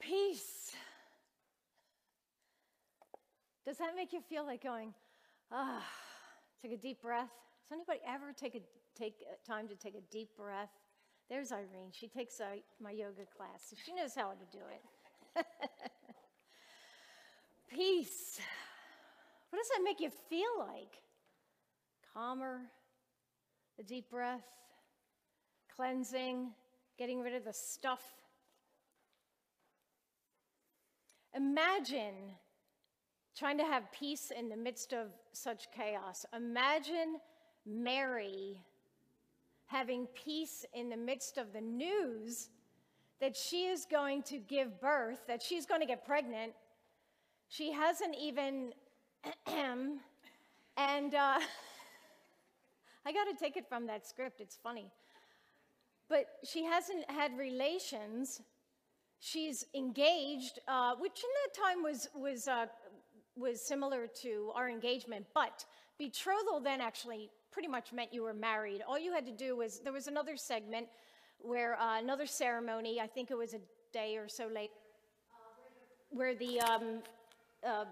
Peace. Does that make you feel like going, ah, take a deep breath? Does anybody ever take a take time to take a deep breath? There's Irene. She takes a, my yoga class, she knows how to do it. Peace. What does that make you feel like? Calmer, a deep breath, cleansing, getting rid of the stuff. Imagine trying to have peace in the midst of such chaos. Imagine Mary having peace in the midst of the news that she is going to give birth, that she's going to get pregnant. She hasn't even, and uh, I got to take it from that script, it's funny. But she hasn't had relations. She's engaged, uh, which in that time was, was, uh, was similar to our engagement, but betrothal then actually pretty much meant you were married. All you had to do was, there was another segment where, uh, another ceremony, I think it was a day or so later, uh, where the um, uh,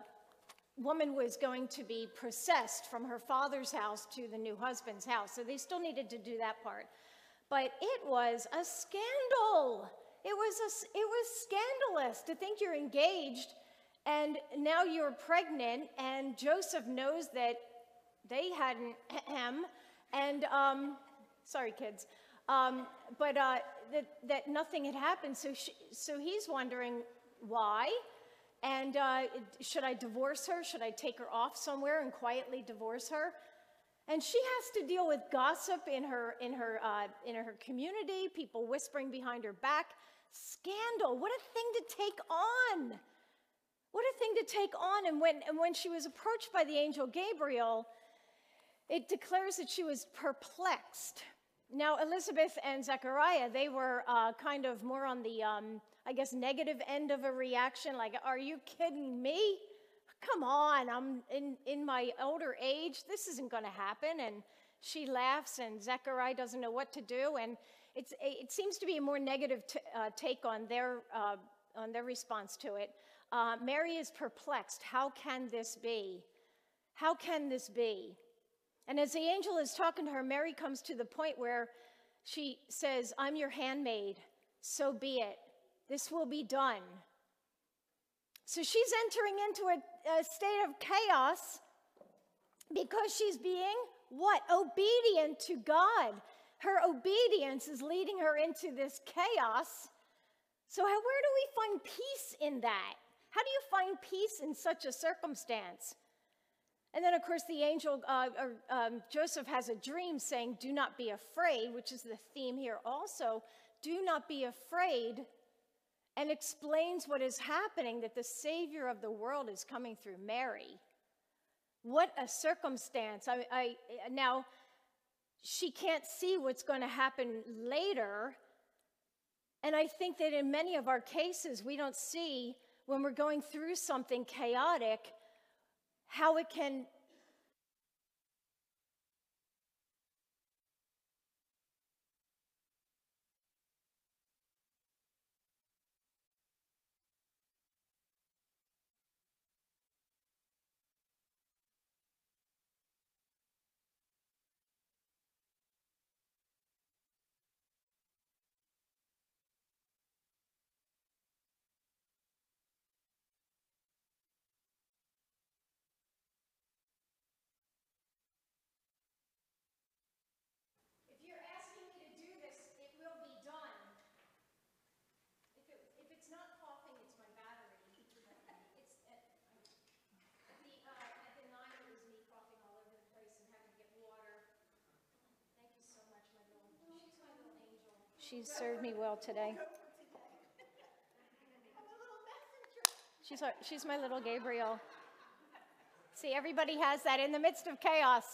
woman was going to be processed from her father's house to the new husband's house. So they still needed to do that part. But it was a scandal. Was, a, it was scandalous to think you're engaged and now you're pregnant, and Joseph knows that they hadn't him, and um, sorry, kids, um, but uh, that, that nothing had happened. So, she, so he's wondering why, and uh, should I divorce her? Should I take her off somewhere and quietly divorce her? And she has to deal with gossip in her in her uh, in her community, people whispering behind her back, scandal. What a thing to take on! What a thing to take on! And when and when she was approached by the angel Gabriel, it declares that she was perplexed. Now, Elizabeth and Zechariah, they were uh, kind of more on the, um, I guess, negative end of a reaction, like, are you kidding me? Come on, I'm in, in my older age. This isn't going to happen. And she laughs, and Zechariah doesn't know what to do. And it's, it seems to be a more negative uh, take on their, uh, on their response to it. Uh, Mary is perplexed. How can this be? How can this be? And as the angel is talking to her, Mary comes to the point where she says, I'm your handmaid, so be it. This will be done. So she's entering into a, a state of chaos because she's being what? Obedient to God. Her obedience is leading her into this chaos. So, how, where do we find peace in that? How do you find peace in such a circumstance? And then, of course, the angel, uh, or, um, Joseph has a dream saying, Do not be afraid, which is the theme here also. Do not be afraid, and explains what is happening that the Savior of the world is coming through Mary. What a circumstance. I, I, now, she can't see what's going to happen later. And I think that in many of our cases, we don't see when we're going through something chaotic how it can She served me well today. She's, she's my little Gabriel. See, everybody has that in the midst of chaos.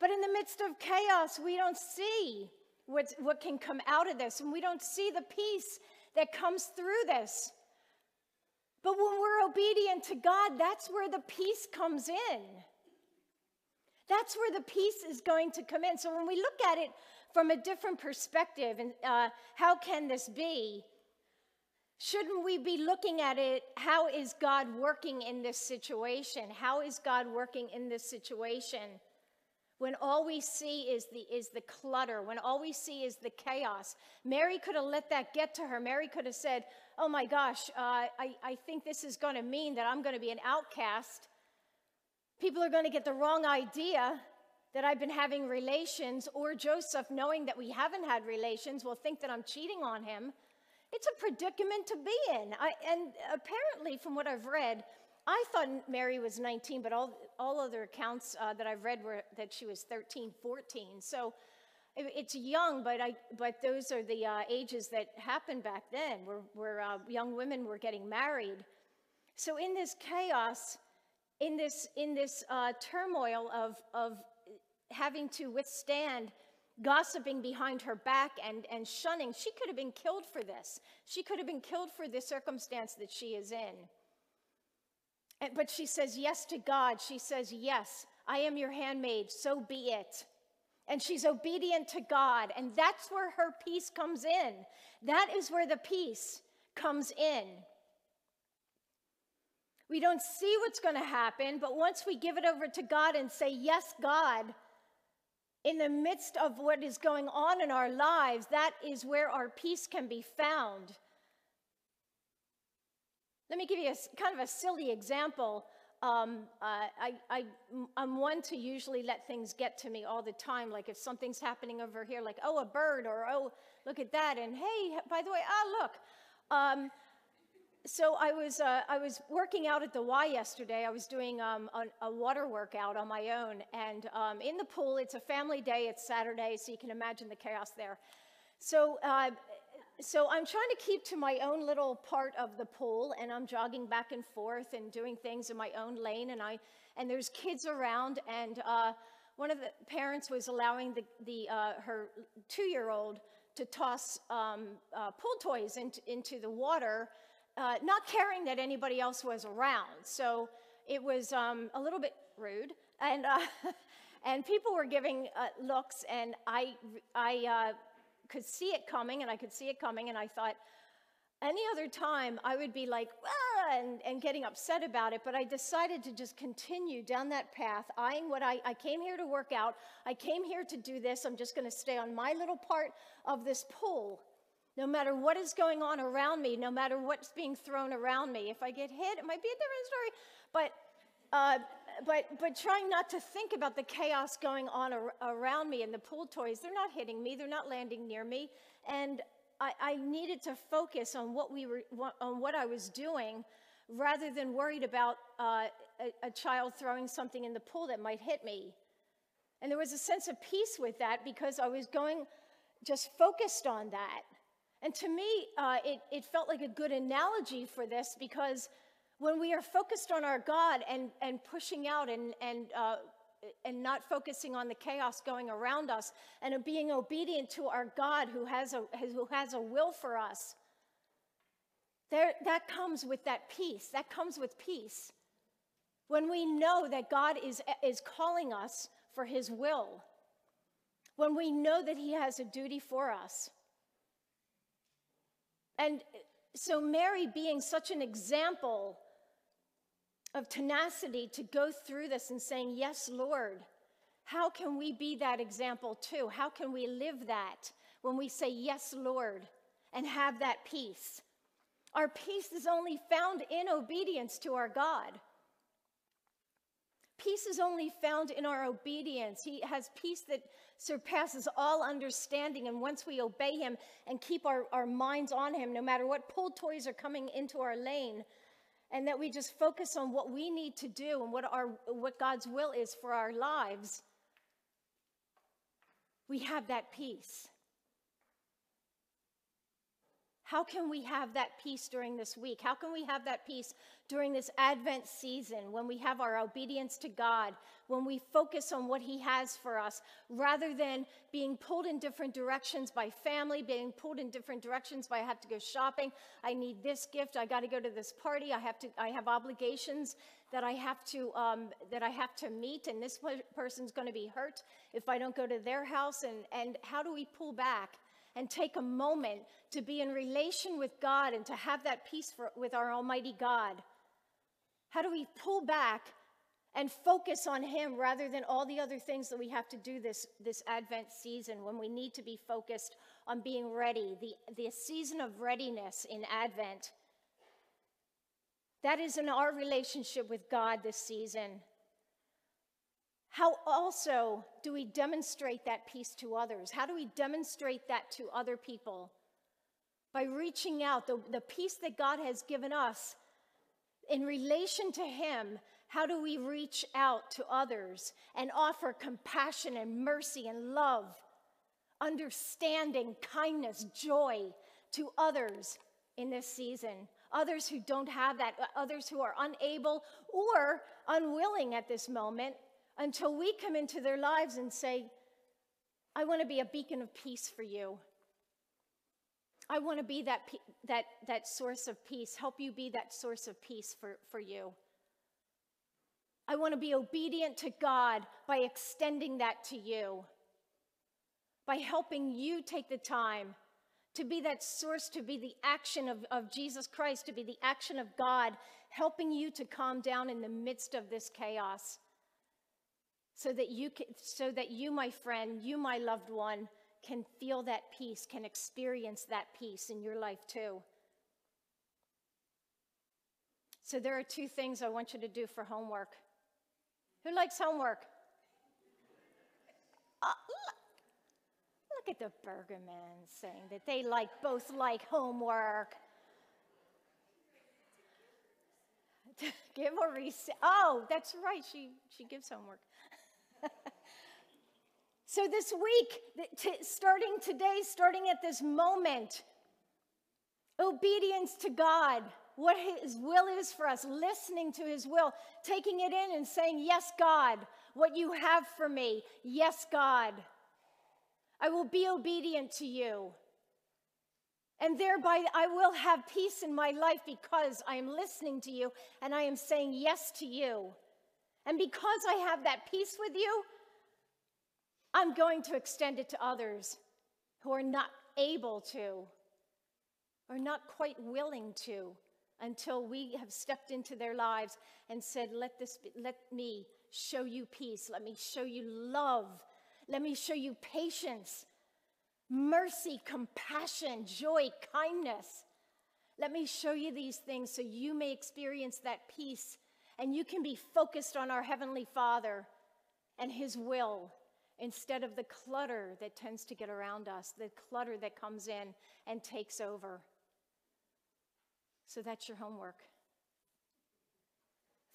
But in the midst of chaos, we don't see what, what can come out of this, and we don't see the peace that comes through this. But when we're obedient to God, that's where the peace comes in. That's where the peace is going to come in. So when we look at it from a different perspective, and uh, how can this be? Shouldn't we be looking at it? How is God working in this situation? How is God working in this situation? When all we see is the, is the clutter, when all we see is the chaos. Mary could have let that get to her. Mary could have said, Oh my gosh, uh, I, I think this is going to mean that I'm going to be an outcast. People are going to get the wrong idea that I've been having relations, or Joseph, knowing that we haven't had relations, will think that I'm cheating on him. It's a predicament to be in. I, and apparently, from what I've read, I thought Mary was 19, but all, all other accounts uh, that I've read were that she was 13, 14. So it, it's young, but, I, but those are the uh, ages that happened back then, where, where uh, young women were getting married. So in this chaos, in this, in this uh, turmoil of, of having to withstand gossiping behind her back and, and shunning. She could have been killed for this. She could have been killed for the circumstance that she is in. And, but she says yes to God. She says, Yes, I am your handmaid, so be it. And she's obedient to God. And that's where her peace comes in. That is where the peace comes in. We don't see what's going to happen, but once we give it over to God and say, Yes, God, in the midst of what is going on in our lives, that is where our peace can be found. Let me give you a kind of a silly example. Um, uh, I, I, I'm one to usually let things get to me all the time. Like if something's happening over here, like, oh, a bird, or oh, look at that. And hey, by the way, ah, look. Um, so I was, uh, I was working out at the Y yesterday. I was doing um, a, a, water workout on my own. And um, in the pool, it's a family day, it's Saturday, so you can imagine the chaos there. So, uh, so I'm trying to keep to my own little part of the pool, and I'm jogging back and forth and doing things in my own lane. And, I, and there's kids around, and uh, one of the parents was allowing the, the, uh, her two year old to toss um, uh, pool toys into, into the water uh, not caring that anybody else was around. So it was um, a little bit rude. And, uh, and people were giving uh, looks, and I, I uh, could see it coming, and I could see it coming, and I thought, any other time I would be like, ah, and, and getting upset about it, but I decided to just continue down that path, eyeing what I, I came here to work out. I came here to do this. I'm just going to stay on my little part of this pool no matter what is going on around me, no matter what's being thrown around me. If I get hit, it might be a different story. But uh, but but trying not to think about the chaos going on ar- around me and the pool toys. They're not hitting me. They're not landing near me. And I, I needed to focus on what we were on what I was doing, rather than worried about uh, a, a child throwing something in the pool that might hit me. And there was a sense of peace with that because I was going just focused on that. And to me, uh, it, it felt like a good analogy for this because when we are focused on our God and, and pushing out and, and, uh, and not focusing on the chaos going around us and being obedient to our God who has a, who has a will for us, there, that comes with that peace. That comes with peace. When we know that God is, is calling us for his will, when we know that he has a duty for us. And uh, so, Mary being such an example of tenacity to go through this and saying, Yes, Lord, how can we be that example too? How can we live that when we say, Yes, Lord, and have that peace? Our peace is only found in obedience to our God. Peace is only found in our obedience. He has peace that surpasses all understanding. And once we obey Him and keep our, our minds on Him, no matter what pull toys are coming into our lane, and that we just focus on what we need to do and what, our, what God's will is for our lives, we have that peace. How can we have that peace during this week? How can we have that peace during this Advent season when we have our obedience to God, when we focus on what He has for us, rather than being pulled in different directions by family, being pulled in different directions by I have to go shopping, I need this gift, I got to go to this party, I have to, I have obligations that I have to um, that I have to meet, and this person's going to be hurt if I don't go to their house, and and how do we pull back? And take a moment to be in relation with God and to have that peace for, with our Almighty God? How do we pull back and focus on Him rather than all the other things that we have to do this, this Advent season when we need to be focused on being ready, the, the season of readiness in Advent? That is in our relationship with God this season. How also do we demonstrate that peace to others? How do we demonstrate that to other people? By reaching out, the, the peace that God has given us in relation to Him, how do we reach out to others and offer compassion and mercy and love, understanding, kindness, joy to others in this season? Others who don't have that, others who are unable or unwilling at this moment until we come into their lives and say, I want to be a beacon of peace for you. I want to be that, that, that source of peace, help you be that source of peace for, for you. I want to be obedient to God by extending that to you, by helping you take the time to be that source, to be the action of, of Jesus Christ, to be the action of God, helping you to calm down in the midst of this chaos so that you can, so that you my friend you my loved one can feel that peace can experience that peace in your life too. So there are two things i want you to do for homework. Who likes homework? Uh, look, at the bergerman saying that they like both like homework. Give receipt oh that's right she she gives homework so, this week, starting today, starting at this moment, obedience to God, what His will is for us, listening to His will, taking it in and saying, Yes, God, what you have for me. Yes, God. I will be obedient to you. And thereby, I will have peace in my life because I am listening to you and I am saying yes to you. And because I have that peace with you, I'm going to extend it to others who are not able to or not quite willing to until we have stepped into their lives and said, let, this be, let me show you peace. Let me show you love. Let me show you patience, mercy, compassion, joy, kindness. Let me show you these things so you may experience that peace and you can be focused on our Heavenly Father and His will instead of the clutter that tends to get around us, the clutter that comes in and takes over. So that's your homework.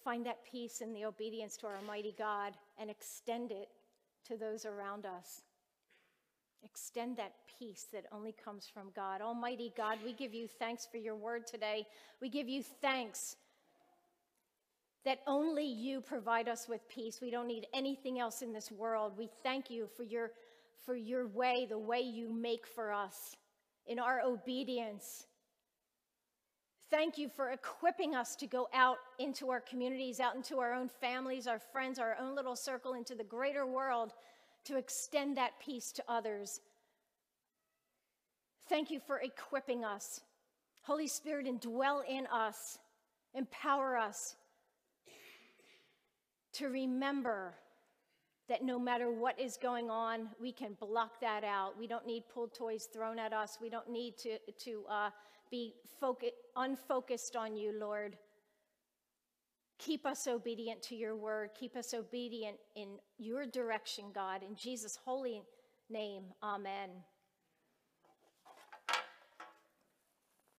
Find that peace in the obedience to our Almighty God and extend it to those around us. Extend that peace that only comes from God. Almighty God, we give you thanks for your word today. We give you thanks that only you provide us with peace. We don't need anything else in this world. We thank you for your, for your way, the way you make for us in our obedience. Thank you for equipping us to go out into our communities, out into our own families, our friends, our own little circle, into the greater world to extend that peace to others. Thank you for equipping us. Holy Spirit, indwell in us, empower us to remember that no matter what is going on, we can block that out. We don't need pulled toys thrown at us. We don't need to, to uh, be focus, unfocused on you, Lord. Keep us obedient to your word. Keep us obedient in your direction, God. In Jesus' holy name, amen.